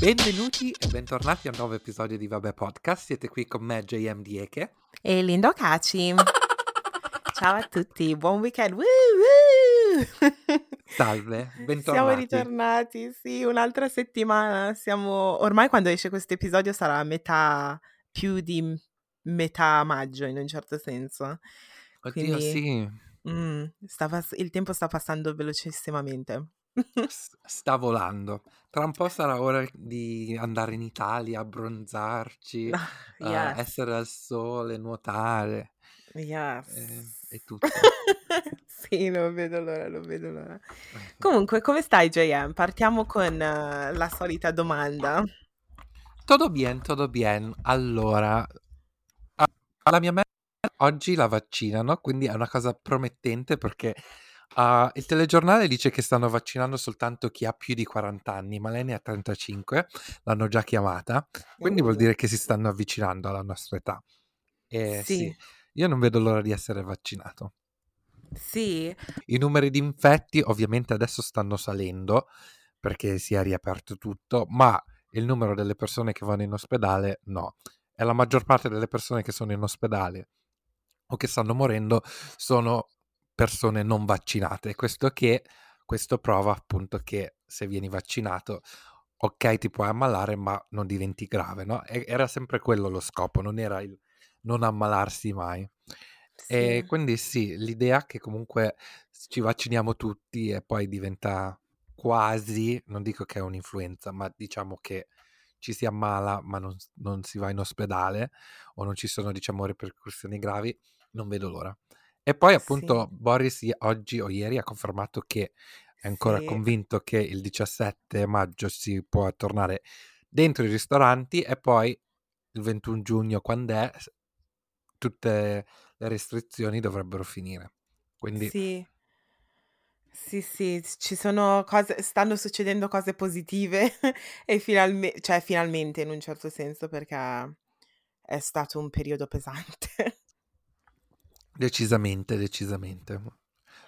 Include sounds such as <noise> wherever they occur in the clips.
Benvenuti e bentornati a un nuovo episodio di Vabbè Podcast. Siete qui con me, JM Dieke. E Lindo Caci. <laughs> Ciao a tutti, buon weekend. Woo, woo! Salve, <laughs> bentornati. Siamo ritornati, sì, un'altra settimana. Siamo ormai quando esce questo episodio sarà a metà più di metà maggio in un certo senso. Oddio, Quindi sì, mm, pass- il tempo sta passando velocissimamente. Sta volando. Tra un po' sarà ora di andare in Italia, abbronzarci, eh, <laughs> yes, essere al sole, nuotare eh, yes. e <laughs> tutto. Sì, non vedo l'ora, non vedo l'ora. Eh, Comunque, come stai, JM? Partiamo con eh, la solita domanda. Todo bien, todo bien. Allora, alla mia meta oggi la vaccinano, quindi è una cosa promettente perché ah, il telegiornale dice che stanno vaccinando soltanto chi ha più di 40 anni, ma lei ne ha 35, l'hanno già chiamata, quindi vuol Uh, dire che si stanno avvicinando alla nostra età. E sì, sì, io non vedo l'ora di essere vaccinato. sì, I numeri di infetti ovviamente adesso stanno salendo perché si è riaperto tutto, ma il numero delle persone che vanno in ospedale no. E la maggior parte delle persone che sono in ospedale o che stanno morendo sono persone non vaccinate. Questo che questo prova appunto che se vieni vaccinato, ok, ti puoi ammalare, ma non diventi grave, no? E- era sempre quello lo scopo, non era il non ammalarsi mai. E sì, quindi sì, l'idea che comunque ci vacciniamo tutti e poi diventa quasi, non dico che è un'influenza, ma diciamo che ci si ammala ma non, non si va in ospedale o non ci sono diciamo ripercussioni gravi, non vedo l'ora. E poi sì, appunto Boris i- oggi o ieri ha confermato che è ancora sì, convinto che il 17 maggio si può tornare dentro i ristoranti e poi il 21 giugno, quando è, tutte le restrizioni dovrebbero finire. Quindi sì, sì, sì, ci sono cose, stanno succedendo cose positive <laughs> e finalmente, cioè finalmente in un certo senso perché è stato un periodo pesante. Decisamente, decisamente.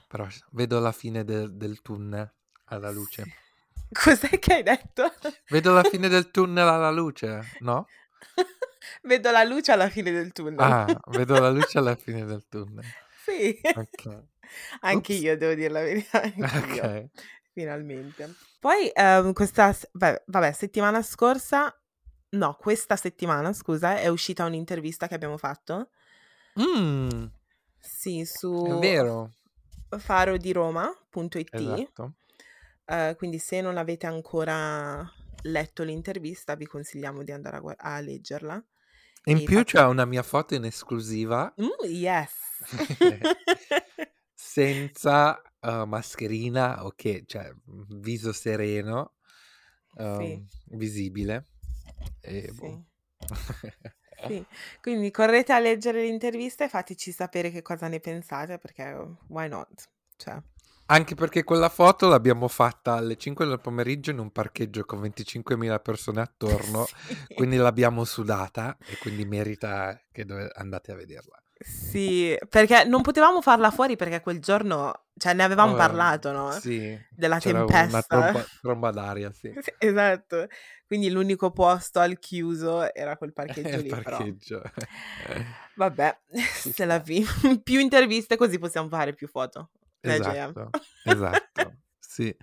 Però vedo la fine del, del tunnel alla luce. <laughs> Cos'è che hai detto? Vedo la fine del <laughs> tunnel alla luce, no? <laughs> Vedo la luce alla fine del tunnel. Ah, vedo la luce alla fine del tunnel. Sì, Ok. anche io devo dire la verità, anche io, Ok. finalmente. Poi ehm, questa, beh, vabbè, settimana scorsa, no, questa settimana, scusa, è uscita un'intervista che abbiamo fatto, Mm, sì, è su vero. farodiRoma.it, Esatto. eh, quindi se non avete ancora letto l'intervista vi consigliamo di andare a, gua- a leggerla. In E più c'è una mia foto in esclusiva Mm, yes! <laughs> senza uh, mascherina, ok, cioè viso sereno, Sì, um, visibile. E boh. sì. <laughs> <laughs> Sì, quindi correte a leggere l'intervista e fateci sapere che cosa ne pensate, perché oh, why not? Cioè, Anche perché quella foto l'abbiamo fatta alle 5 del pomeriggio in un parcheggio con 25.000 persone attorno, <laughs> sì, quindi l'abbiamo sudata e quindi merita che dove- andate a vederla. sì, perché non potevamo farla fuori perché quel giorno, cioè ne avevamo Oh, parlato, no? sì, Della c'era una tempesta. tromba, tromba d'aria, sì. <laughs> Sì, esatto. Quindi l'unico posto al chiuso era quel <laughs> parcheggio il lì, però. parcheggio. Vabbè, <laughs> se la vi. Più interviste così possiamo fare più foto. Eh, JM. Esatto, esatto, sì.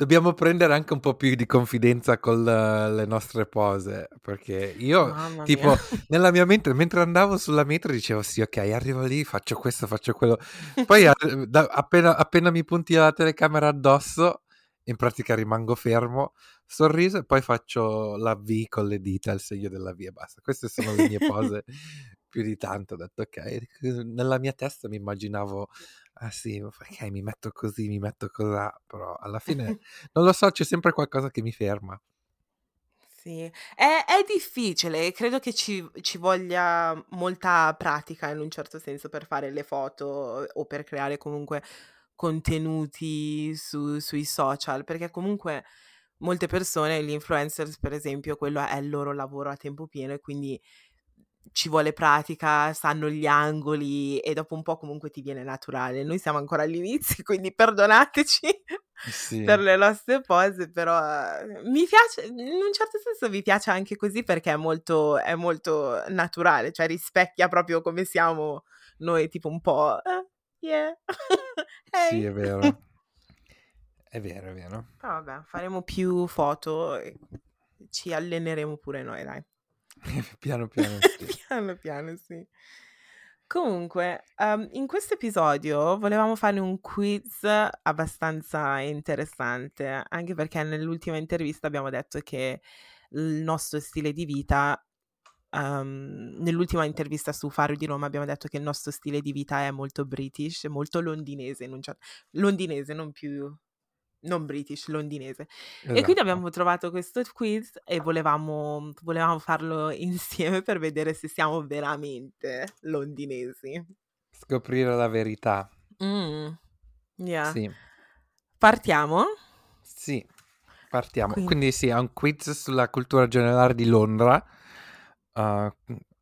Dobbiamo prendere anche un po' più di confidenza con le, nostre pose, perché io, tipo, nella mia mente, mentre andavo sulla metro, dicevo sì, ok, arrivo lì, faccio questo, faccio quello. Poi arri- da- appena, appena mi punti la telecamera addosso, in pratica rimango fermo, sorriso e poi faccio la V con le dita, il segno della V e basta. Queste sono le mie pose <laughs> più di tanto. Ho detto, ok, nella mia testa mi immaginavo Ah sì, ok, mi metto così, mi metto così, però alla fine <laughs> non lo so, c'è sempre qualcosa che mi ferma. Sì, è, è difficile, credo che ci, ci voglia molta pratica in un certo senso per fare le foto o per creare comunque contenuti su- sui social, perché comunque molte persone, gli influencers per esempio, quello è il loro lavoro a tempo pieno e quindi ci vuole pratica, sanno gli angoli e dopo un po' comunque ti viene naturale. Noi siamo ancora agli inizi, <laughs> quindi perdonateci, Sì. per le nostre pose, però eh, mi piace, in un certo senso mi piace anche così perché è molto, è molto naturale, cioè rispecchia proprio come siamo noi, tipo un po', eh, yeah, <laughs> Sì, hey. è vero. <laughs> È vero, è vero. Però vabbè, faremo più foto ci alleneremo pure noi, dai. <laughs> piano piano <laughs> sì. piano piano, sì. Comunque, um, in questo episodio volevamo fare un quiz abbastanza interessante, anche perché nell'ultima intervista abbiamo detto che il nostro stile di vita, um, nell'ultima intervista su Faro di Roma abbiamo detto che il nostro stile di vita è molto british, molto londinese, certo... londinese, non più non british, londinese. E quindi Esatto. abbiamo trovato questo quiz e volevamo, volevamo farlo <laughs> insieme per vedere se siamo veramente londinesi. Scoprire la verità. Mm, yeah. Sì, Partiamo? sì. Partiamo. Quindi- Quindi sì, è un quiz sulla cultura generale di Londra. Uh,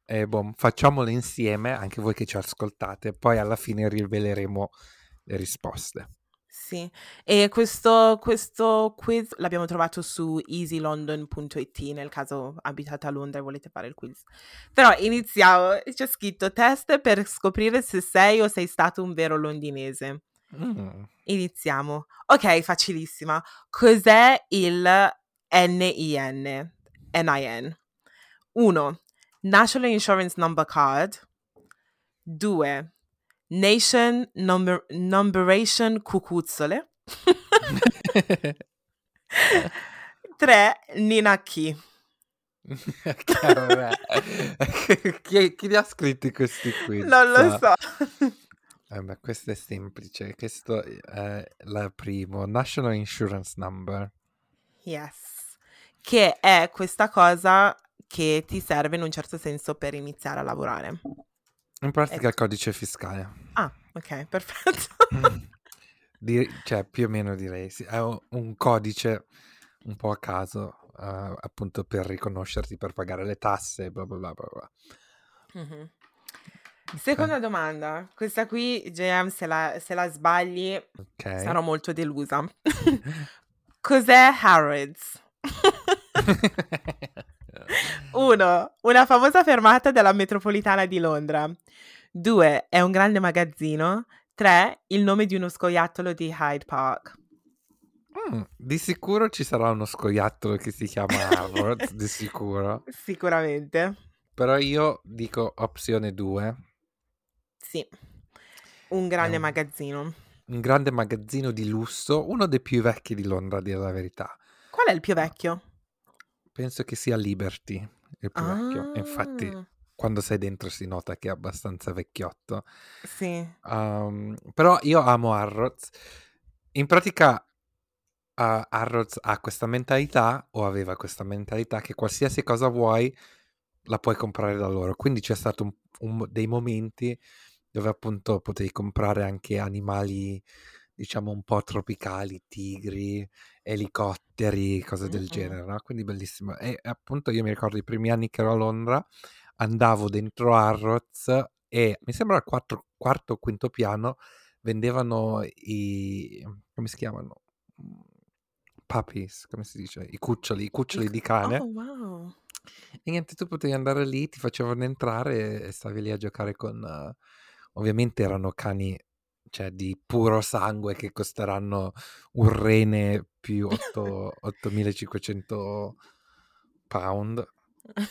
e boh, facciamolo insieme, anche voi che ci ascoltate, poi alla fine riveleremo le risposte. Sì, e questo, questo quiz l'abbiamo trovato su easylondon.it nel caso abitate a Londra e volete fare il quiz. Però iniziamo, c'è scritto test per scoprire se sei o sei stato un vero londinese. Mm. Iniziamo. Ok, facilissima. Cos'è il NIN? NIN. 1. National Insurance Number Card. 2. Nation number, Numberation Cucuzzole. 3. Nina. Vabbè. chi, chi li ha scritti questi quiz? Non lo so. Eh, beh, questo è semplice. Questo è il primo. National Insurance Number. Yes. Che è questa cosa che ti serve in un certo senso per iniziare a lavorare. In pratica il codice fiscale. Ah, ok, <laughs> perfetto. <laughs> Di- cioè, più o meno direi. Sì, è un codice un po' a caso, eh, appunto per riconoscerti, per pagare le tasse, bla bla bla bla. bla. Mhm. Seconda domanda. Questa qui, JM, se la, se la sbagli Ok. sarò molto delusa. <laughs> Cos'è Harrods? Uno, una famosa fermata della metropolitana di Londra. Due, è un grande magazzino. Tre, il nome di uno scoiattolo di Hyde Park. Mm, di sicuro ci sarà uno scoiattolo che si chiama <laughs> Harrods, di sicuro. Sicuramente. Però io dico opzione 2, Sì. Un grande un- magazzino. un grande magazzino di lusso, uno dei più vecchi di Londra, a dire la verità. Qual è il più vecchio? Penso che sia Liberty il più vecchio. E Infatti, Ah, quando sei dentro si nota che è abbastanza vecchiotto. sì. Um, però io amo Harrods. In pratica, uh, Harrods ha questa mentalità, o aveva questa mentalità, che qualsiasi cosa vuoi la puoi comprare da loro. Quindi c'è stato un- un- dei momenti dove appunto potevi comprare anche animali, diciamo, un po' tropicali, tigri, elicotteri, cose del Mm-mm. genere, no? Quindi bellissimo. E appunto io mi ricordo i primi anni che ero a Londra, andavo dentro Harrods e mi sembra al quarto, quarto o quinto piano vendevano i... come si chiamano? Mm, Puppies, come si dice? I cuccioli, i cuccioli di cane. Oh, wow. E niente, tu potevi andare lì, ti facevano entrare e stavi lì a giocare con... eh, ovviamente erano cani, cioè, di puro sangue che costeranno un rene più 8 8500 <laughs> pound.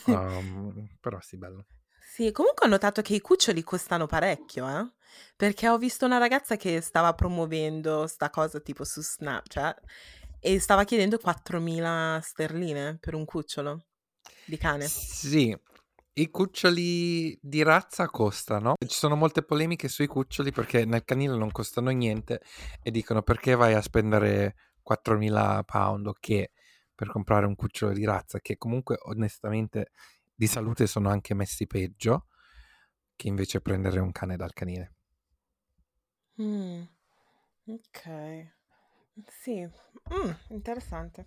Um, però sì, bello. Sì, comunque ho notato che i cuccioli costano parecchio, eh? Perché ho visto una ragazza che stava promuovendo sta cosa tipo su Snapchat e stava chiedendo 4.000 sterline per un cucciolo di cane. Sì, i cuccioli di razza costano. Ci sono molte polemiche sui cuccioli perché nel canile non costano niente e dicono perché vai a spendere 4.000 pound o che per comprare un cucciolo di razza che comunque onestamente di salute sono anche messi peggio che invece prendere un cane dal canile. Mm, ok. Sì, Mm, interessante.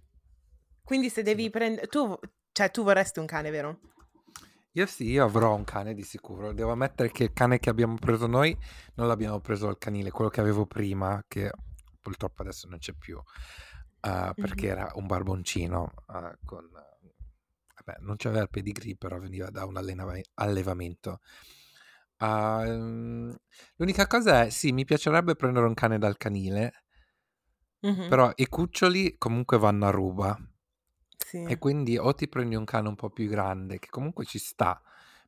Quindi se devi prendere... Tu, cioè, tu vorresti un cane, vero? Io sì, io avrò un cane di sicuro. Devo ammettere che il cane che abbiamo preso noi non l'abbiamo preso al canile, quello che avevo prima, che purtroppo adesso non c'è più, uh, perché Mhm. era un barboncino uh, con... vabbè, non c'aveva il pedigree, però veniva da un allena- allevamento. Uh, l'unica cosa è, sì, mi piacerebbe prendere un cane dal canile, Mhm. però i cuccioli comunque vanno a ruba. Sì. E quindi o ti prendi un cane un po' più grande, che comunque ci sta,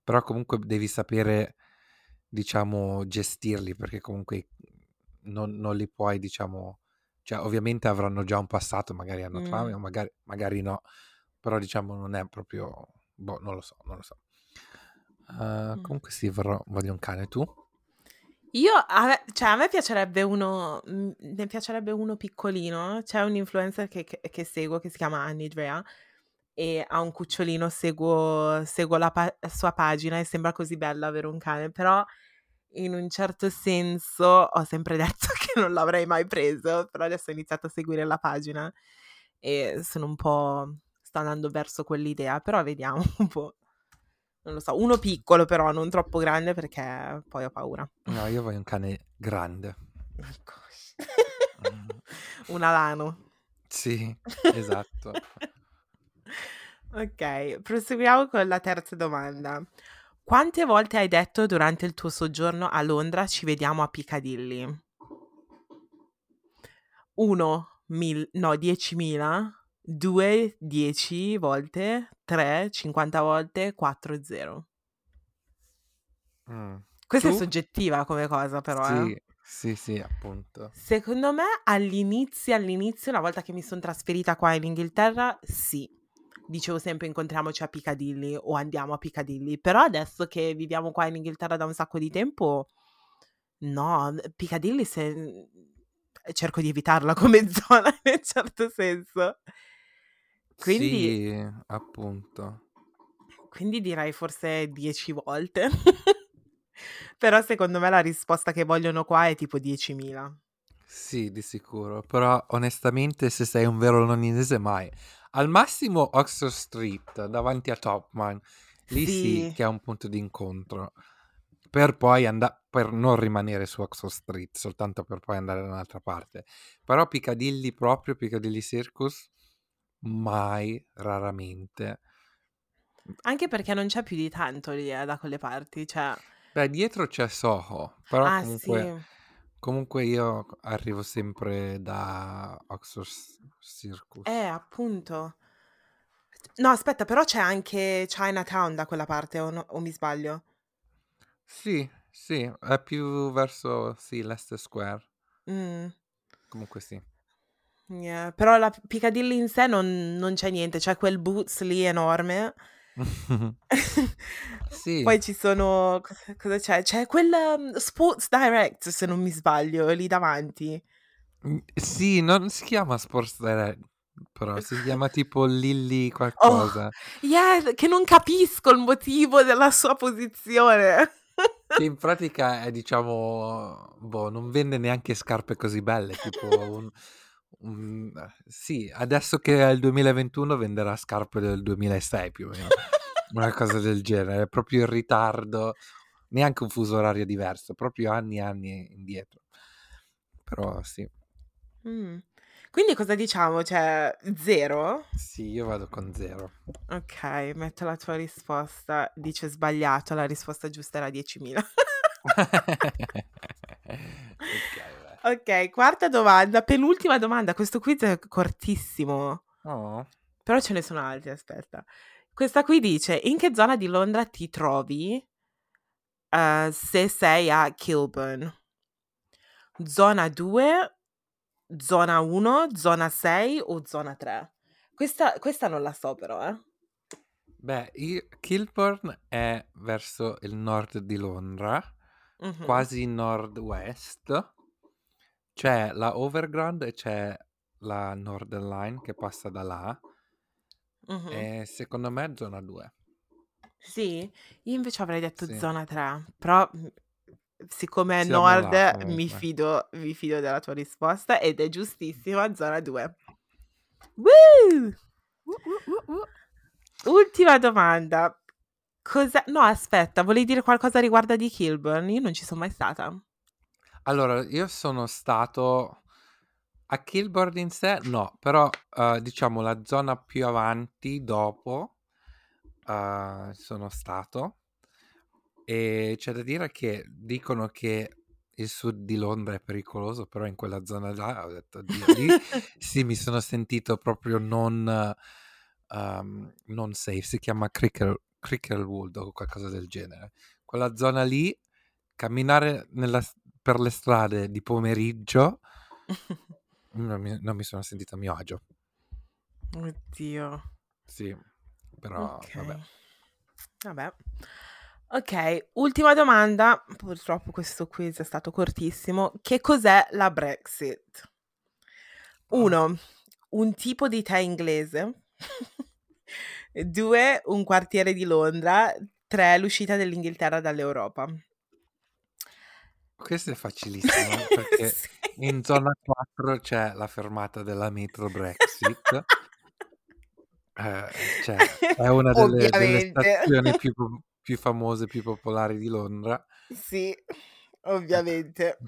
però comunque devi sapere, diciamo, gestirli, perché comunque non, non li puoi, diciamo, cioè ovviamente avranno già un passato, magari hanno traumi, o magari, magari no, però diciamo non è proprio, boh, non lo so, non lo so. Uh, Mm. comunque sì, vorrò, voglio un cane, tu? Io, a me, cioè, a me piacerebbe uno, mm, ne piacerebbe uno piccolino. C'è un influencer che, che- che seguo che si chiama Annie Drea e ha un cucciolino, seguo, seguo la pa- sua pagina e sembra così bello avere un cane, però in un certo senso ho sempre detto <laughs> che non l'avrei mai preso, però adesso ho iniziato a seguire la pagina e sono un po'... sto andando verso quell'idea, però vediamo <laughs> un po' non lo so, uno piccolo però, non troppo grande perché poi ho paura. No, io voglio un cane grande. Ecco. un alano. Sì, esatto. <laughs> ok, proseguiamo con la terza domanda. Quante volte hai detto durante il tuo soggiorno a Londra ci vediamo a Piccadilly? Uno, mil- no, diecimila, 2 10 volte, 3 50 volte, 4 0. Mm. Questa tu? è soggettiva come cosa però. Eh. Sì, eh. sì, sì, appunto. Secondo me all'inizio, all'inizio, una volta che mi sono trasferita qua in Inghilterra, sì. Dicevo sempre incontriamoci a Piccadilly o andiamo a Piccadilly, però adesso che viviamo qua in Inghilterra da un sacco di tempo, no, Piccadilly se cerco di evitarla <laughs> come zona in un certo senso. Quindi, Sì, appunto. quindi direi forse 10 volte. <laughs> Però secondo me la risposta che vogliono qua è tipo 10.000. Sì, di sicuro. Però onestamente, se sei un vero londinese, mai. Al massimo Oxford Street, davanti a Topman. Lì sì, Sì, che è un punto di incontro. Per poi andare, per non rimanere su Oxford Street, soltanto per poi andare da un'altra parte. Però Piccadilly proprio, Piccadilly Circus, mai, raramente. anche perché non c'è più di tanto lì eh, da quelle parti, cioè... Beh, dietro c'è Soho, però Ah comunque, sì, comunque io arrivo sempre da Oxford Circus. eh appunto. No, aspetta, però c'è anche Chinatown da quella parte, o, no- o mi sbaglio? Sì, sì, è più verso, sì, Leicester Square. Mm, Comunque sì. Yeah. Però la Piccadilly in sé non, non c'è niente, c'è quel Boots lì enorme. <laughs> <laughs> Sì, Poi ci sono... Cosa, c'è? C'è quel um, Sports Direct, se non mi sbaglio, lì davanti. Sì, non si chiama Sports Direct, però si chiama <laughs> tipo Lilly Oh, qualcosa. yeah, che non capisco il motivo della sua posizione. Che in pratica è, diciamo, boh, non vende neanche scarpe così belle, tipo un, un- Sì, adesso che è il 2021 venderà scarpe del 2006 più o meno, una cosa del genere, proprio in ritardo, neanche un fuso orario diverso, proprio anni e anni indietro. Però sì, Mm. Quindi cosa diciamo? Cioè, zero? sì, io vado con zero. Ok, metto la tua risposta. Dice sbagliato, la risposta giusta era 10.000. <laughs> ok. Ok, quarta domanda, penultima domanda. Questo quiz è cortissimo, Oh, però ce ne sono altri, aspetta. Questa qui dice, in che zona di Londra ti trovi eh, se sei a Kilburn? Zona 2, zona 1, zona 6 o zona 3? Questa, questa non la so però, eh. Beh, io- Kilburn è verso il nord di Londra, Mhm, quasi nord-west. C'è la Overground e c'è la Northern Line che passa da là. mhm. E secondo me è zona 2. Sì, io invece avrei detto Sì, zona 3, però mm, siccome è siamo là nord mi comunque. fido, mi fido della tua risposta ed è giustissima, zona 2. Woo! Ultima domanda. Cosa... No, aspetta, volevi dire qualcosa riguardo di Kilburn? Io non ci sono mai stata. Allora, io sono stato A Kilburn in sé no, però uh, diciamo la zona più avanti dopo uh, sono stato e c'è da dire che dicono che il sud di Londra è pericoloso, però in quella zona là ho detto, Dio, lì <laughs> sì, mi sono sentito proprio non, um, non safe, si chiama Crickle, Cricklewood o qualcosa del genere. Quella zona lì, camminare nella, per le strade di pomeriggio, <laughs> non mi, non mi sono sentito a mio agio. Oddio. Sì, però Ok. vabbè. Vabbè. Ok, ultima domanda. Purtroppo questo quiz è stato cortissimo. Che cos'è la Brexit? Uno, un tipo di tè inglese. <laughs> Due, un quartiere di Londra. Tre, l'uscita dell'Inghilterra dall'Europa. Questo è facilissimo <laughs> perché Sì. in zona 4 c'è la fermata della metro Brexit. Eh, cioè, è una delle, delle Ovviamente. stazioni più, <laughs> po- più famose, più popolari di Londra. Sì, ovviamente. <laughs>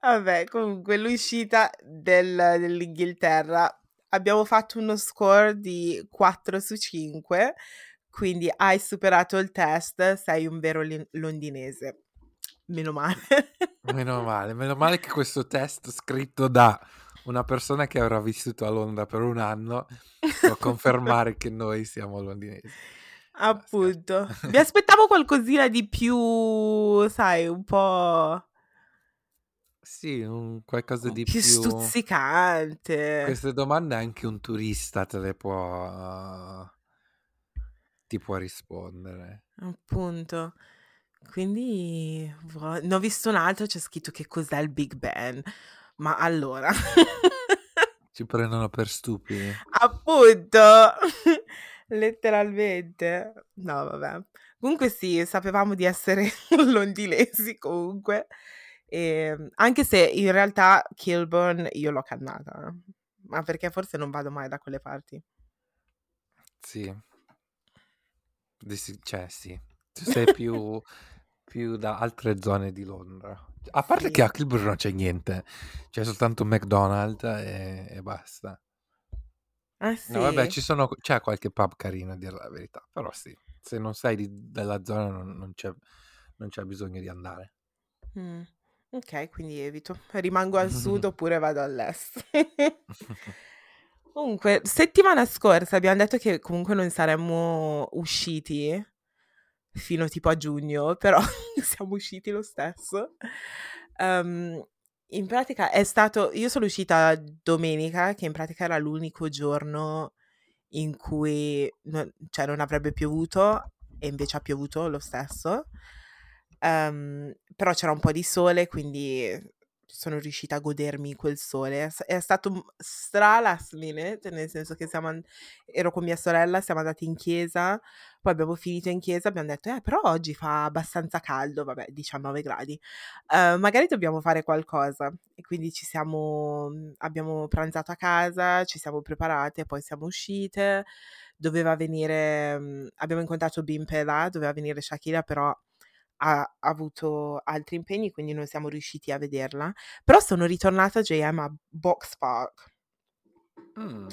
Vabbè, comunque l'uscita del- dell'Inghilterra. Abbiamo fatto uno score di 4 su 5, quindi hai superato il test, sei un vero lin- londinese. Meno male. Meno <laughs> male, meno male che questo test scritto da una persona che avrà vissuto a Londra per un anno può confermare che noi siamo londinesi. Appunto. Mi aspettavo qualcosina di più, sai, un po' Sì, un qualcosa di più più... stuzzicante. Queste domande anche un turista te le può... ti può rispondere. Appunto. Quindi vo- ne ho visto un altro, c'è scritto che cos'è il Big Ben. Ma allora, <laughs> Ci prendono per stupidi. appunto, <laughs> letteralmente. No, vabbè. Comunque sì, sapevamo di essere <laughs> londinesi comunque. E, anche se in realtà Kilburn io l'ho cannata. Ma perché forse non vado mai da quelle parti. Sì. Sì- Cioè, sì. Tu sei <laughs> più, più da altre zone di Londra. A parte Sì. che a Kilburn non c'è niente. C'è soltanto un McDonald's e, e basta. Ah No, vabbè, sì? ci sono, c'è qualche pub carino a dire la verità. Però sì, se non sei di- della zona non, non c'è, non c'è bisogno di andare. Mm. Ok, quindi evito. Rimango al sud <laughs> oppure vado all'est. <laughs> Comunque, settimana scorsa abbiamo detto che comunque non saremmo usciti fino tipo a giugno, <laughs> però siamo usciti lo stesso. Ehm, in pratica è stato, io sono uscita domenica, che in pratica era l'unico giorno in cui non, cioè non avrebbe piovuto e invece ha piovuto lo stesso. Ehm, però c'era un po' di sole, quindi sono riuscita a godermi quel sole. È stato stra last minute, nel senso che an- ero con mia sorella, siamo andati in chiesa, poi abbiamo finito in chiesa, abbiamo detto, eh, però oggi fa abbastanza caldo, vabbè, 19 gradi. Eh, magari dobbiamo fare qualcosa. E quindi ci siamo, abbiamo pranzato a casa, ci siamo preparate, poi siamo uscite. Doveva venire, mm, abbiamo incontrato Bimpe là, doveva venire Shakira, però ha, avuto altri impegni, quindi non siamo riusciti a vederla. Però sono ritornata a JM a Box Park. Mm.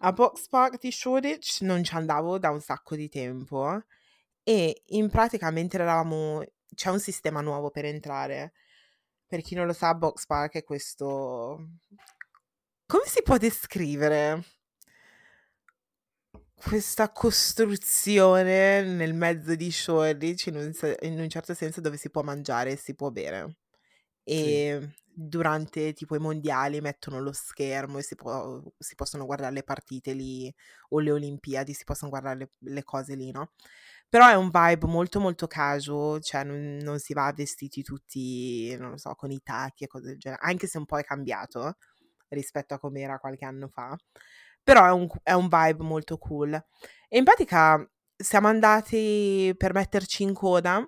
A Box Park di Shoreditch non ci andavo da un sacco di tempo e in pratica mentre eravamo c'è un sistema nuovo per entrare. Per chi non lo sa, Box Park è questo come si può descrivere? Questa costruzione nel mezzo di Shoreditch in un, se- in un certo senso dove si può mangiare e si può bere Sì. e durante tipo i mondiali mettono lo schermo e si, può- si possono guardare le partite lì o le Olimpiadi, si possono guardare le, le cose lì, no? Però è un vibe molto molto casual, cioè non, non si va vestiti tutti, non lo so, con i tacchi e cose del genere, anche se un po' è cambiato rispetto a come era qualche anno fa. Però è un, è un vibe molto cool. E in pratica siamo andati per metterci in coda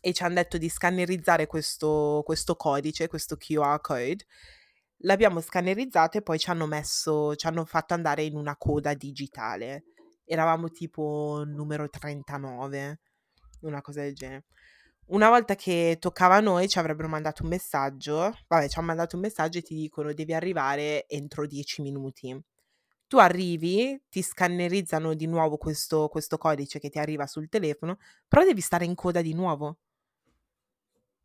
e ci hanno detto di scannerizzare questo, questo codice, questo QR code. L'abbiamo scannerizzato e poi ci hanno messo, ci hanno fatto andare in una coda digitale. Eravamo tipo numero 39, una cosa del genere. una volta che toccava a noi ci avrebbero mandato un messaggio, vabbè ci han mandato un messaggio e ti dicono devi arrivare entro 10 minuti. Tu arrivi, ti scannerizzano di nuovo questo, questo codice che ti arriva sul telefono, però devi stare in coda di nuovo.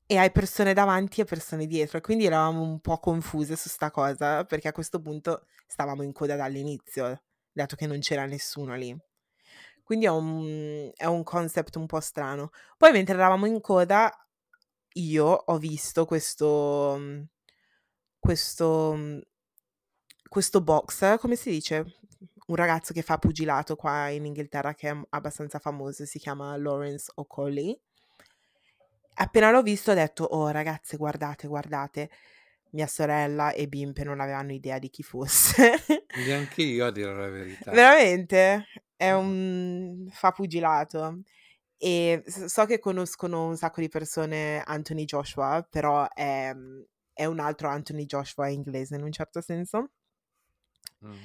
E hai persone davanti e persone dietro, quindi eravamo un po' confuse su sta cosa, perché a questo punto stavamo in coda dall'inizio, dato che non c'era nessuno lì. Quindi è un, è un concept un po' strano. Poi mentre eravamo in coda, io ho visto questo, questo, questo box, come si dice? Un ragazzo che fa pugilato qua in Inghilterra che è abbastanza famoso, si chiama Lawrence O'Coley. Appena l'ho visto ho detto, oh ragazze guardate, guardate, mia sorella e Bimpe non avevano idea di chi fosse. Neanche io a dire la verità. Veramente? È un... fa pugilato. E so che conoscono un sacco di persone Anthony Joshua, però è, è un altro Anthony Joshua inglese in un certo senso. Mm.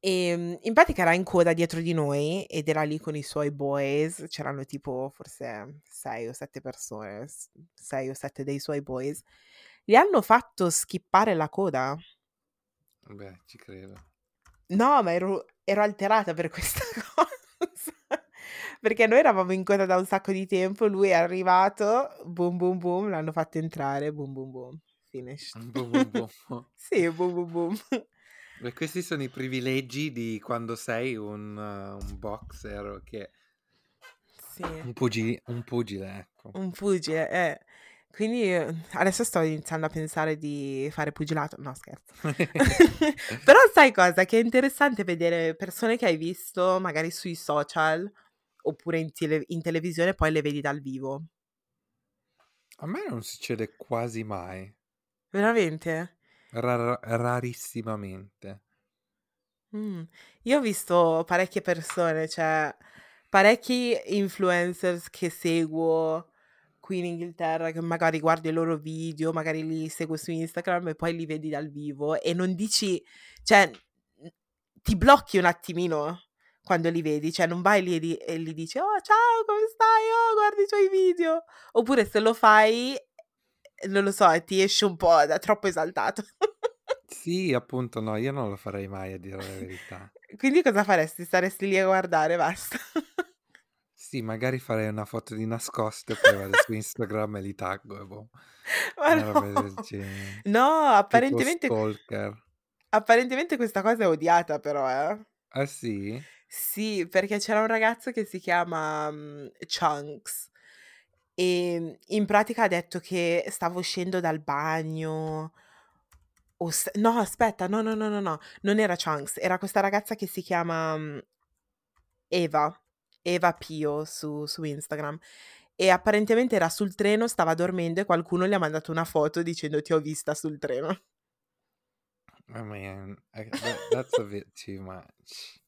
E in pratica era in coda dietro di noi ed era lì con i suoi boys, c'erano tipo forse sei o sette persone, sei o sette dei suoi boys. Gli hanno fatto skippare la coda. Beh, ci credo. No, ma ero, ero alterata per <laughs> questa cosa. Perché noi eravamo in coda da un sacco di tempo, lui è arrivato, boom boom boom, l'hanno fatto entrare, boom boom boom, finished. Boom boom boom. <laughs> sì, boom boom boom. Beh, questi sono i privilegi di quando sei un, uh, un boxer che... Sì. Un, pugi- un pugile, ecco. Un pugile, eh. Quindi adesso sto iniziando a pensare di fare pugilato. No, scherzo. <laughs> <laughs> Però sai cosa? Che è interessante vedere persone che hai visto magari sui social oppure in, tele- in televisione, poi le vedi dal vivo. A me non succede quasi mai. Veramente? Rar- rarissimamente. Mm. Io ho visto parecchie persone, cioè parecchi influencers che seguo qui in Inghilterra, che magari guardi i loro video, magari li segui su Instagram e poi li vedi dal vivo e non dici, cioè ti blocchi un attimino quando li vedi, cioè non vai lì e, e gli dici oh ciao come stai, oh guardi i tuoi video, oppure se lo fai, non lo so, ti esce un po' da troppo esaltato. <laughs> Sì, appunto, no, io non lo farei mai a dire la verità. <laughs> Quindi cosa faresti? Staresti lì a guardare, basta. Sì, magari farei una foto di nascosto e poi vado su Instagram e li taggo e boh. <laughs> Ma no. No, apparentemente apparentemente questa cosa è odiata però, eh. Ah sì? Sì, perché c'era un ragazzo che si chiama, mhmm, Chunks, ehm, in pratica ha detto che stava uscendo dal bagno o s no aspetta, no, no, no, no, no, non era Chunks, era questa ragazza che si chiama, mhmm, Eva, Eva Pio su su Instagram e apparentemente era sul treno, stava dormendo e qualcuno gli ha mandato una foto dicendo: "Ti ho vista sul treno". Oh man, I that that's a bit too much.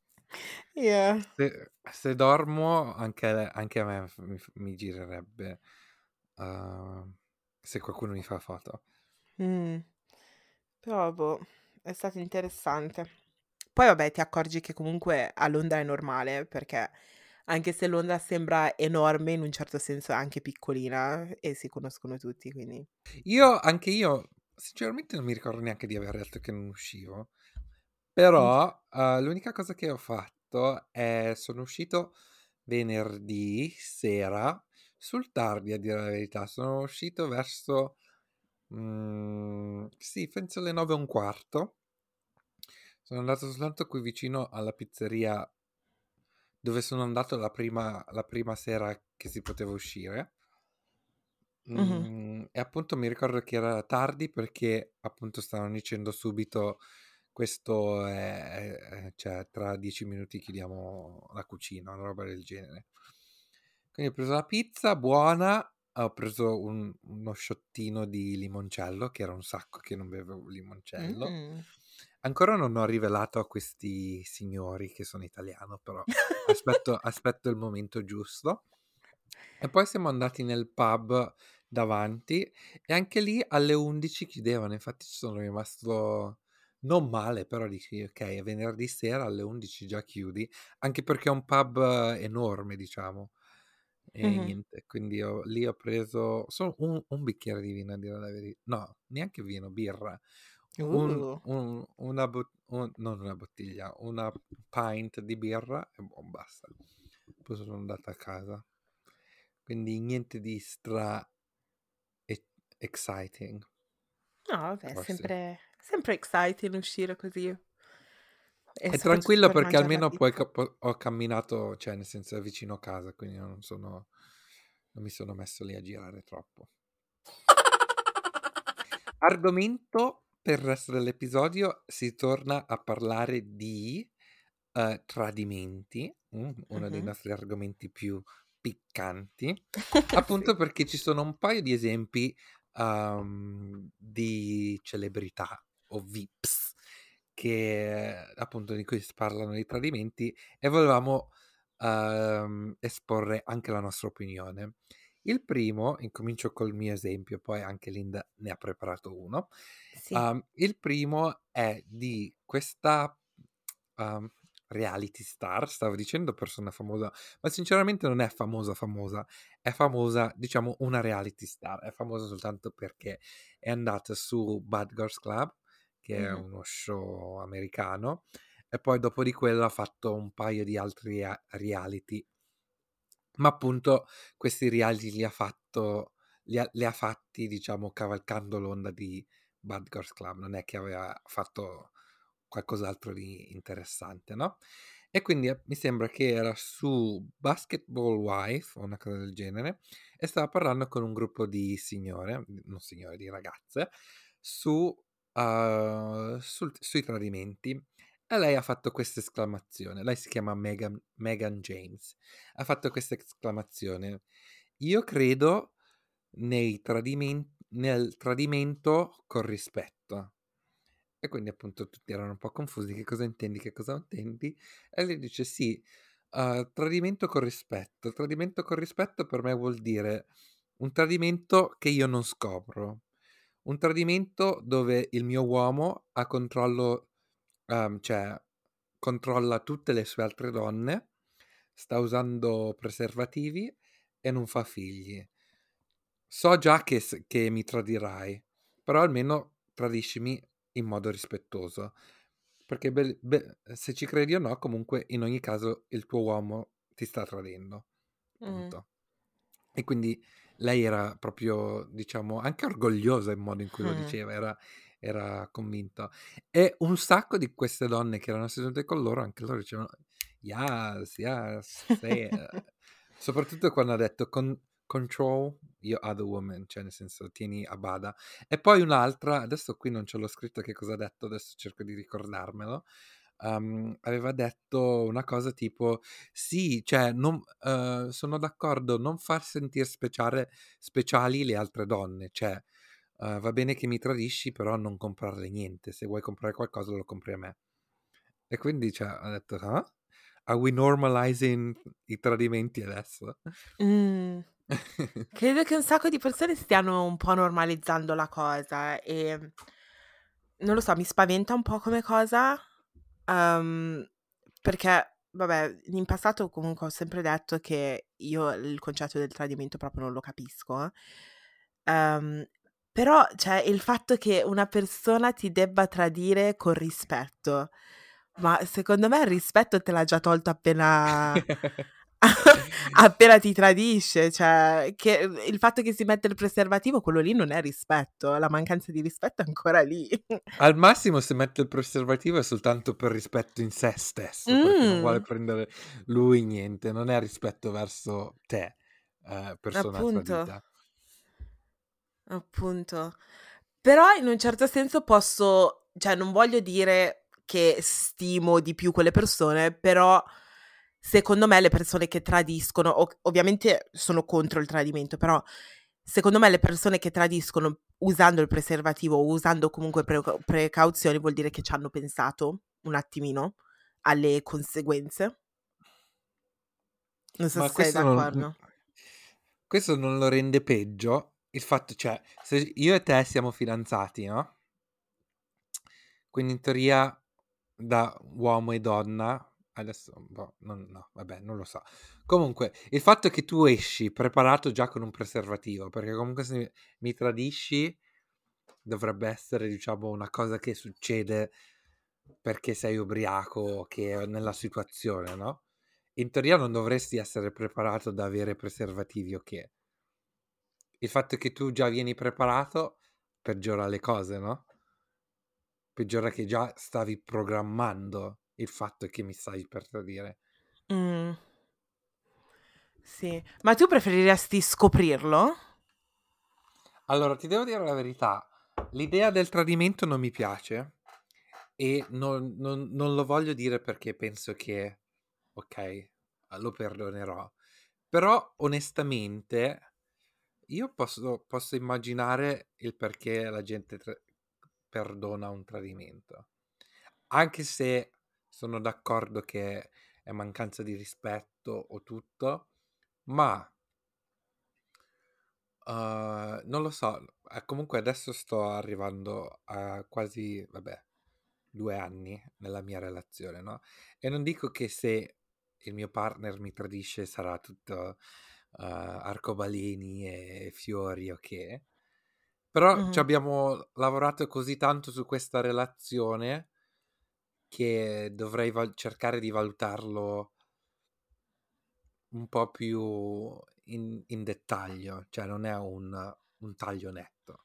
Yeah. Se se dormo anche anche a me mi mi girerebbe, uhm, se qualcuno mi fa foto. Mh. Però boh, è stato interessante. Poi vabbè ti accorgi che comunque a Londra è normale, perché anche se Londra sembra enorme, in un certo senso è anche piccolina e si conoscono tutti, quindi Io anche io sinceramente non mi ricordo neanche di aver detto che non uscivo. Però, uhm, l'unica cosa che ho fatto è sono uscito venerdì sera, sul tardi a dire la verità, sono uscito verso, mhmm, sì penso le 9 e un quarto. Sono andato soltanto qui vicino alla pizzeria dove sono andato la prima la prima sera che si poteva uscire. Mh-mh. Mhmm, e appunto mi ricordo che era tardi perché appunto stavano dicendo subito: "Questo è è cioè tra 10 minuti chiudiamo la cucina", una roba del genere. Quindi ho preso la pizza buona, ho preso un uno shottino di limoncello, che era un sacco che non bevevo limoncello. Mh. Ancora non ho rivelato a questi signori che sono italiano, però aspetto aspetto il momento giusto. E poi siamo andati nel pub davanti e anche lì alle 11 chiudevano, infatti ci sono rimasto non male, però dici: "Okay, è venerdì sera alle 11 già chiudi", anche perché è un pub enorme, diciamo. E Mh-mh. niente, quindi ho lì ho preso solo un un bicchiere di vino a dire la veri no, neanche vino, birra. Uh. un una bot non una bottiglia, una pint di birra e boh, basta. Poi sono andata a casa. Quindi niente di stra e exciting. No, vabbè, Forse. sempre sempre exciting uscire così. E È tranquillo per perché almeno poi ho camminato, cioè nel senso è vicino casa, quindi non sono non mi sono messo lì a girare troppo. <laughs> Argomento per il resto dell'episodio, si torna a parlare di, uhm, tradimenti, mh, uno dei Mh-mh. nostri argomenti più piccanti, <laughs> Sì. appunto perché ci sono un paio di esempi, uhm, di celebrità o VIPs che appunto di cui s parlano di tradimenti e volevamo, uhm, esporre anche la nostra opinione. Il primo, incomincio col mio esempio, poi anche Linda ne ha preparato uno. Sì. Uhm, il primo è di questa, uhm, reality star, stavo dicendo persona famosa, ma sinceramente non è famosa famosa, è famosa diciamo una reality star, è famosa soltanto perché è andata su Bad Girls Club, che è Mh-mh. uno show americano, e poi dopo di quello ha fatto un paio di altri reality. Ma appunto questi reality li ha fatto li ha li ha fatti diciamo cavalcando l'onda di Bad Girls Club, non è che aveva fatto qualcos'altro di interessante, no, e quindi a mi sembra che era su Basketball Wife o una cosa del genere, e stava parlando con un gruppo di signore, non signore, di ragazze, su uhm, sul sui tradimenti. E lei ha fatto questa esclamazione, lei si chiama Megan Megan James, ha fatto questa esclamazione: "Io credo nei tradimen nel tradimento con rispetto". E quindi appunto tutti erano un po' confusi: "Che cosa intendi, che cosa intendi?" E lei dice: "Sì, uhm, tradimento con rispetto. Tradimento con rispetto per me vuol dire un tradimento che io non scopro, un tradimento dove il mio uomo ha controllo uhm, cioè controlla tutte le sue altre donne, sta usando preservativi e non fa figli. So già che che mi tradirai, però almeno tradiscimi in modo rispettoso, perché bel be se ci credi o no, comunque in ogni caso il tuo uomo ti sta tradendo, punto". E quindi lei era proprio, diciamo, anche orgogliosa in modo in cui lo Mh. diceva, era era convinta. E un sacco di queste donne che erano sedute con loro, anche loro dicevano: "Yes, yes, say it". Soprattutto quando ha detto: "Con control your other woman", cioè nel senso tieni a bada. E poi un'altra, adesso qui non ce l'ho scritto che cosa ha detto, adesso cerco di ricordarmelo, uhm, aveva detto una cosa tipo: "Sì, cioè non uhm, sono d'accordo, non far sentir speciale speciali le altre donne, cioè, uhm, va bene che mi tradisci, però non comprarle niente, se vuoi comprare qualcosa lo compri a me". E quindi cioè ha detto: "Ah? Are we normalizing i tradimenti adesso?" Mh. <laughs> Credo che un sacco di persone stiano un po' normalizzando la cosa, ehm, non lo so, mi spaventa un po' come cosa, uhm, perché vabbè, in passato comunque ho sempre detto che io il concetto del tradimento proprio non lo capisco, uhm, però cioè il fatto che una persona ti debba tradire con rispetto, ma secondo me il rispetto te l'ha già tolto appena <laughs> <laughs> <laughs> appena ti tradisce, cioè che il fatto che si mette il preservativo, quello lì non è rispetto, la mancanza di rispetto è ancora lì. Al massimo se mette il preservativo è soltanto per rispetto in sé stesso, perché non vuole prendere lui niente, non è rispetto verso te, uhm, persona Appunto. tradita. Appunto. Però in un certo senso posso cioè non voglio dire che stimo di più quelle persone, però secondo me le persone che tradiscono o ovviamente sono contro il tradimento, però secondo me le persone che tradiscono usando il preservativo o usando comunque precau precauzioni vuol dire che c'hanno pensato un attimino alle conseguenze. Non so Ma se sei questo non d'accordo. questo non lo rende peggio il fatto cioè, se io e te siamo fidanzati, no quindi in teoria da uomo e donna adesso boh, non, no, vabbè, non lo so. Comunque, il fatto che tu esci preparato già con un preservativo, perché comunque se mi tradisci dovrebbe essere, diciamo, una cosa che succede perché sei ubriaco, che è nella situazione, no? In teoria non dovresti essere preparato da avere preservativi o che. Il fatto che tu già vieni preparato peggiora le cose, no? Peggiora che già stavi programmando il fatto che mi stai per tradire. Mm. Sì, ma tu preferiresti scoprirlo? Allora, ti devo dire la verità, l'idea del tradimento non mi piace e non, non, non lo voglio dire perché penso che, ok, lo perdonerò, però onestamente io posso, posso immaginare il perché la gente tra- perdona un tradimento, anche se sono d'accordo che è mancanza di rispetto o tutto, ma uh, non lo so, eh, comunque adesso sto arrivando a quasi, vabbè, due anni nella mia relazione, no? E non dico che se il mio partner mi tradisce sarà tutto uh, arcobaleni e fiori o okay? che, però mm-hmm. ci abbiamo lavorato così tanto su questa relazione che dovrei val- cercare di valutarlo un po' più in, in dettaglio, cioè non è un, un taglio netto.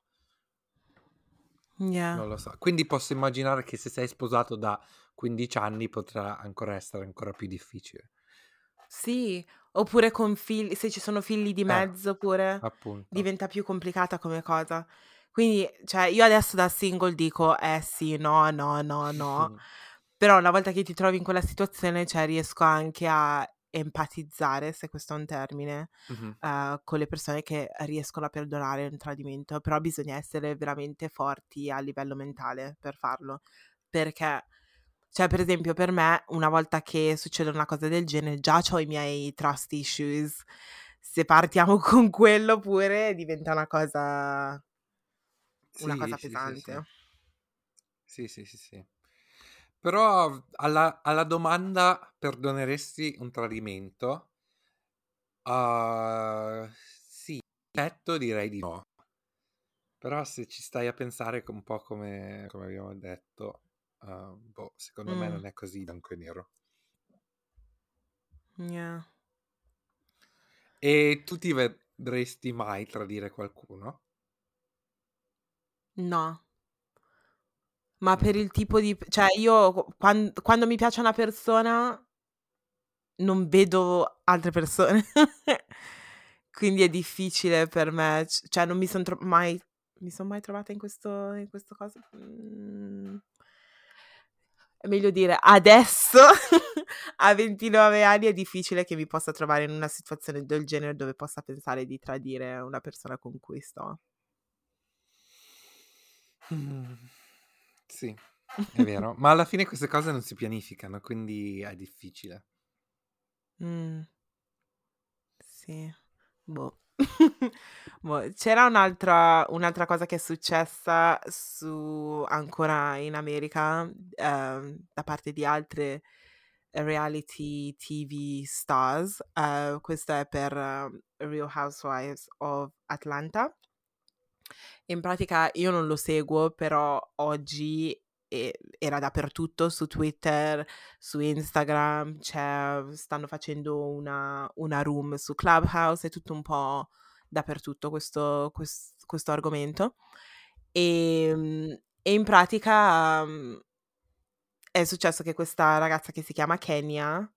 Yeah. Non lo so. Quindi posso immaginare che se sei sposato da 15 anni potrà ancora essere ancora più difficile. Sì, oppure con figli, se ci sono figli di Eh, mezzo pure appunto. diventa più complicata come cosa. Quindi, cioè, io adesso da single dico eh sì, no, no, no, no. <laughs> Però una volta che ti trovi in quella situazione, cioè, riesco anche a empatizzare, se questo è un termine, Mhm. eh, con le persone che riescono a perdonare un tradimento, però bisogna essere veramente forti a livello mentale per farlo, perché, cioè, per esempio, per me, una volta che succede una cosa del genere, già ho i miei trust issues, se partiamo <laughs> con quello pure diventa una cosa, una cosa Sì, sì, sì, sì. pesante. Sì, sì, sì, sì. Però alla, alla domanda perdoneresti un tradimento? Uh, sì, detto direi di no. Però se ci stai a pensare un po' come, come abbiamo detto, uh, boh, secondo me Mm, non è così bianco e nero. yeah. E tu ti vedresti mai tradire qualcuno? No. Ma per il tipo di... cioè io quan- quando mi piace una persona non vedo altre persone. <laughs> Quindi è difficile per me, c- cioè non mi sono mai, mi sono mai trovata in questo, in questo caso. Mm. È meglio dire adesso, <laughs> a 29 anni, è difficile che mi possa trovare in una situazione del genere dove possa pensare di tradire una persona con cui sto. Mm. Sì, è <laughs> vero. Ma alla fine queste cose non si pianificano, quindi è difficile. Mm. Sì, boh. <laughs> Boh, C'era un'altra, un'altra cosa che è successa su, ancora in America ehm, da parte di altre reality TV stars. eh, questo è per eh, Real Housewives of Atlanta. In pratica io non lo seguo, però oggi e- era dappertutto su Twitter, su Instagram, c'è- stanno facendo una, una room su Clubhouse, è tutto un po' dappertutto questo, quest- questo argomento. E, mm, e in pratica mm, è successo che questa ragazza che si chiama Kenya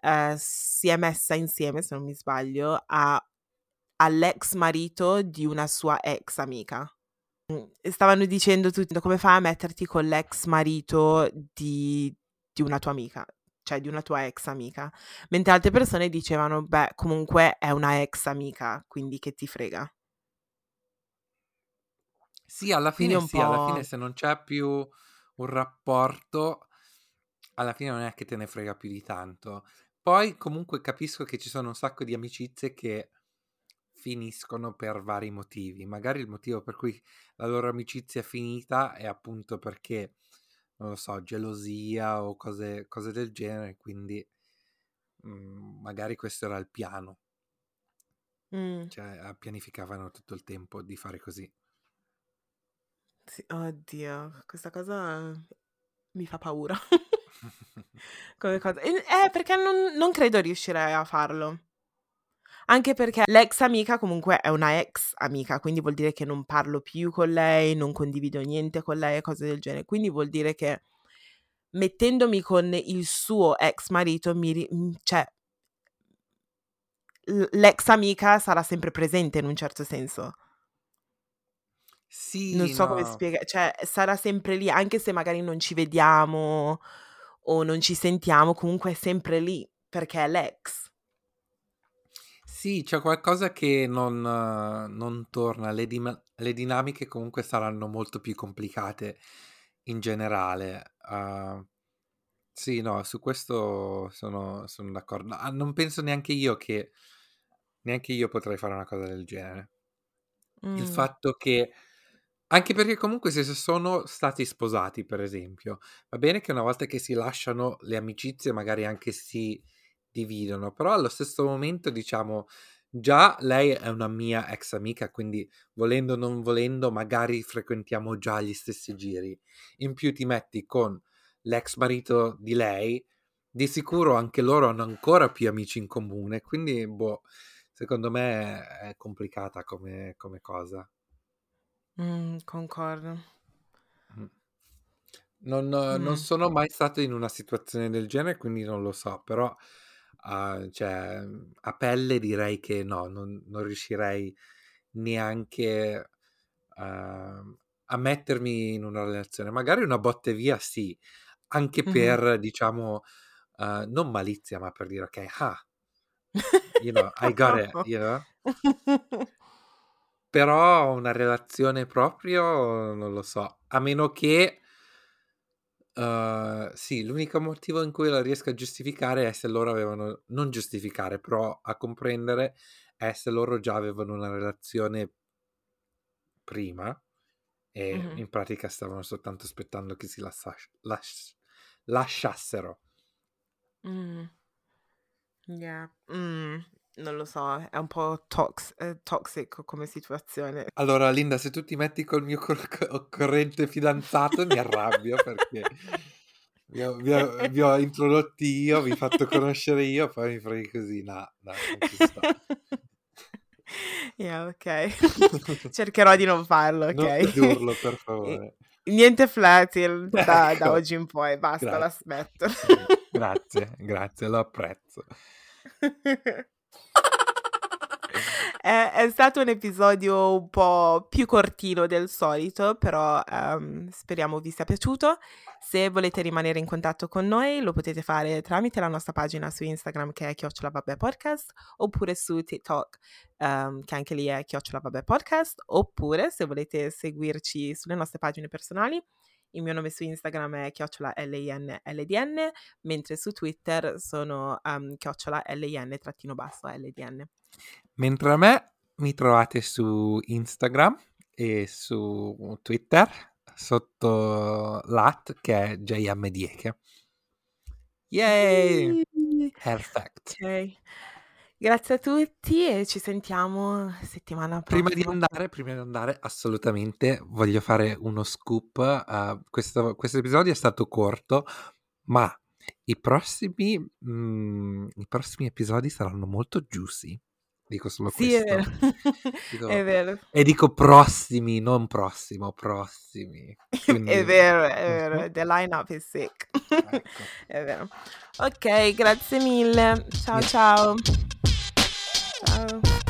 eh, si è messa insieme, se non mi sbaglio, a- all'ex marito di una sua ex amica. Mm, Stavano dicendo tutti come fai a metterti con l'ex marito di, di una tua amica, cioè di una tua ex amica, mentre altre persone dicevano, beh, comunque è una ex amica, quindi che ti frega. Sì, alla fine sì, alla fine se non c'è più un rapporto, alla fine non è che te ne frega più di tanto. Poi comunque capisco che ci sono un sacco di amicizie che finiscono per vari motivi. Magari il motivo per cui la loro amicizia è finita è appunto perché non lo so, gelosia o cose, cose del genere, quindi mh, mm, magari questo era il piano. Mm. Cioè, pianificavano tutto il tempo di fare così. Sì, oddio, questa cosa mi fa paura. <laughs> Come cosa. Eh, perché non, non credo riuscirei a farlo. Anche perché l'ex amica comunque è una ex amica, quindi vuol dire che non parlo più con lei, non condivido niente con lei e cose del genere. Quindi vuol dire che mettendomi con il suo ex marito, mi, cioè, l'ex amica sarà sempre presente in un certo senso. Sì, Non so come no. spiegare, cioè sarà sempre lì, anche se magari non ci vediamo o non ci sentiamo, comunque è sempre lì perché è l'ex. Sì, c'è qualcosa che non, non torna, le, dim- le dinamiche comunque saranno molto più complicate in generale. Uh, sì, no, su questo sono, sono d'accordo. Ah, non penso neanche io che neanche io potrei fare una cosa del genere. Il Mm. fatto che anche perché comunque se sono stati sposati, per esempio, va bene che una volta che si lasciano le amicizie magari anche si dividono, però allo stesso momento diciamo già lei è una mia ex amica, quindi volendo o non volendo magari frequentiamo già gli stessi giri. In più ti metti con l'ex marito di lei, di sicuro anche loro hanno ancora più amici in comune, quindi boh, secondo me è complicata come, come cosa. Mm, concordo. Non, mm. non, sono mai stato in una situazione del genere, quindi non lo so, però uh, cioè, a pelle direi che no, non, non riuscirei neanche uh, a mettermi in una relazione. Magari una botte via sì, anche per, mm-hmm. diciamo, uh, non malizia, ma per dire, ok, ah, you know, <laughs> I got it, you know? <laughs> Però una relazione proprio non lo so, a meno che uh, sì, l'unico motivo in cui la riesco a giustificare è se loro avevano non giustificare, però a comprendere è se loro già avevano una relazione prima e mm-hmm. in pratica stavano soltanto aspettando che si lascias- las- lasciassero. Mm. Yeah. Mm non lo so, è un po' tox- eh, toxic come situazione. <laughs> Allora, Linda, se tu ti metti col mio cor- corrente fidanzato, mi arrabbio perché vi ho, vi, ho, vi ho, introdotti io, vi ho fatto conoscere io, poi mi freghi così. No, no, non ci sto. <laughs> Yeah, ok. <laughs> Cercherò di non farlo, ok? Non sedurlo, per favore. Niente flatil da, ecco. da oggi in poi, basta, grazie. la smetto. grazie, grazie, lo apprezzo. <laughs> È, è, stato un episodio un po' più cortino del solito, però um, speriamo vi sia piaciuto. Se volete rimanere in contatto con noi, lo potete fare tramite la nostra pagina su Instagram che è Chiocciola Podcast, oppure su TikTok um, che anche lì è Chiocciola Podcast, oppure se volete seguirci sulle nostre pagine personali, il mio nome su Instagram è chiocciola LINLDN, mentre su Twitter sono um, chiocciola LIN-LDN. Mentre a me mi trovate su Instagram e su Twitter sotto l'at che è JMDieche. Yay! Perfect. Ok. Grazie a tutti e ci sentiamo settimana prossima. Prima di andare, prima di andare assolutamente voglio fare uno scoop. Uh, questo, questo, episodio è stato corto, ma i prossimi, mm, i prossimi episodi saranno molto juicy. Dico solo sì, questo. È vero. <laughs> Dico, è vero. E dico prossimi, non prossimo, prossimi. <laughs> Quindi... è vero, è <laughs> vero. The lineup is sick. Ecco. è vero. Ok, grazie mille. Ciao ciao. tomorrow.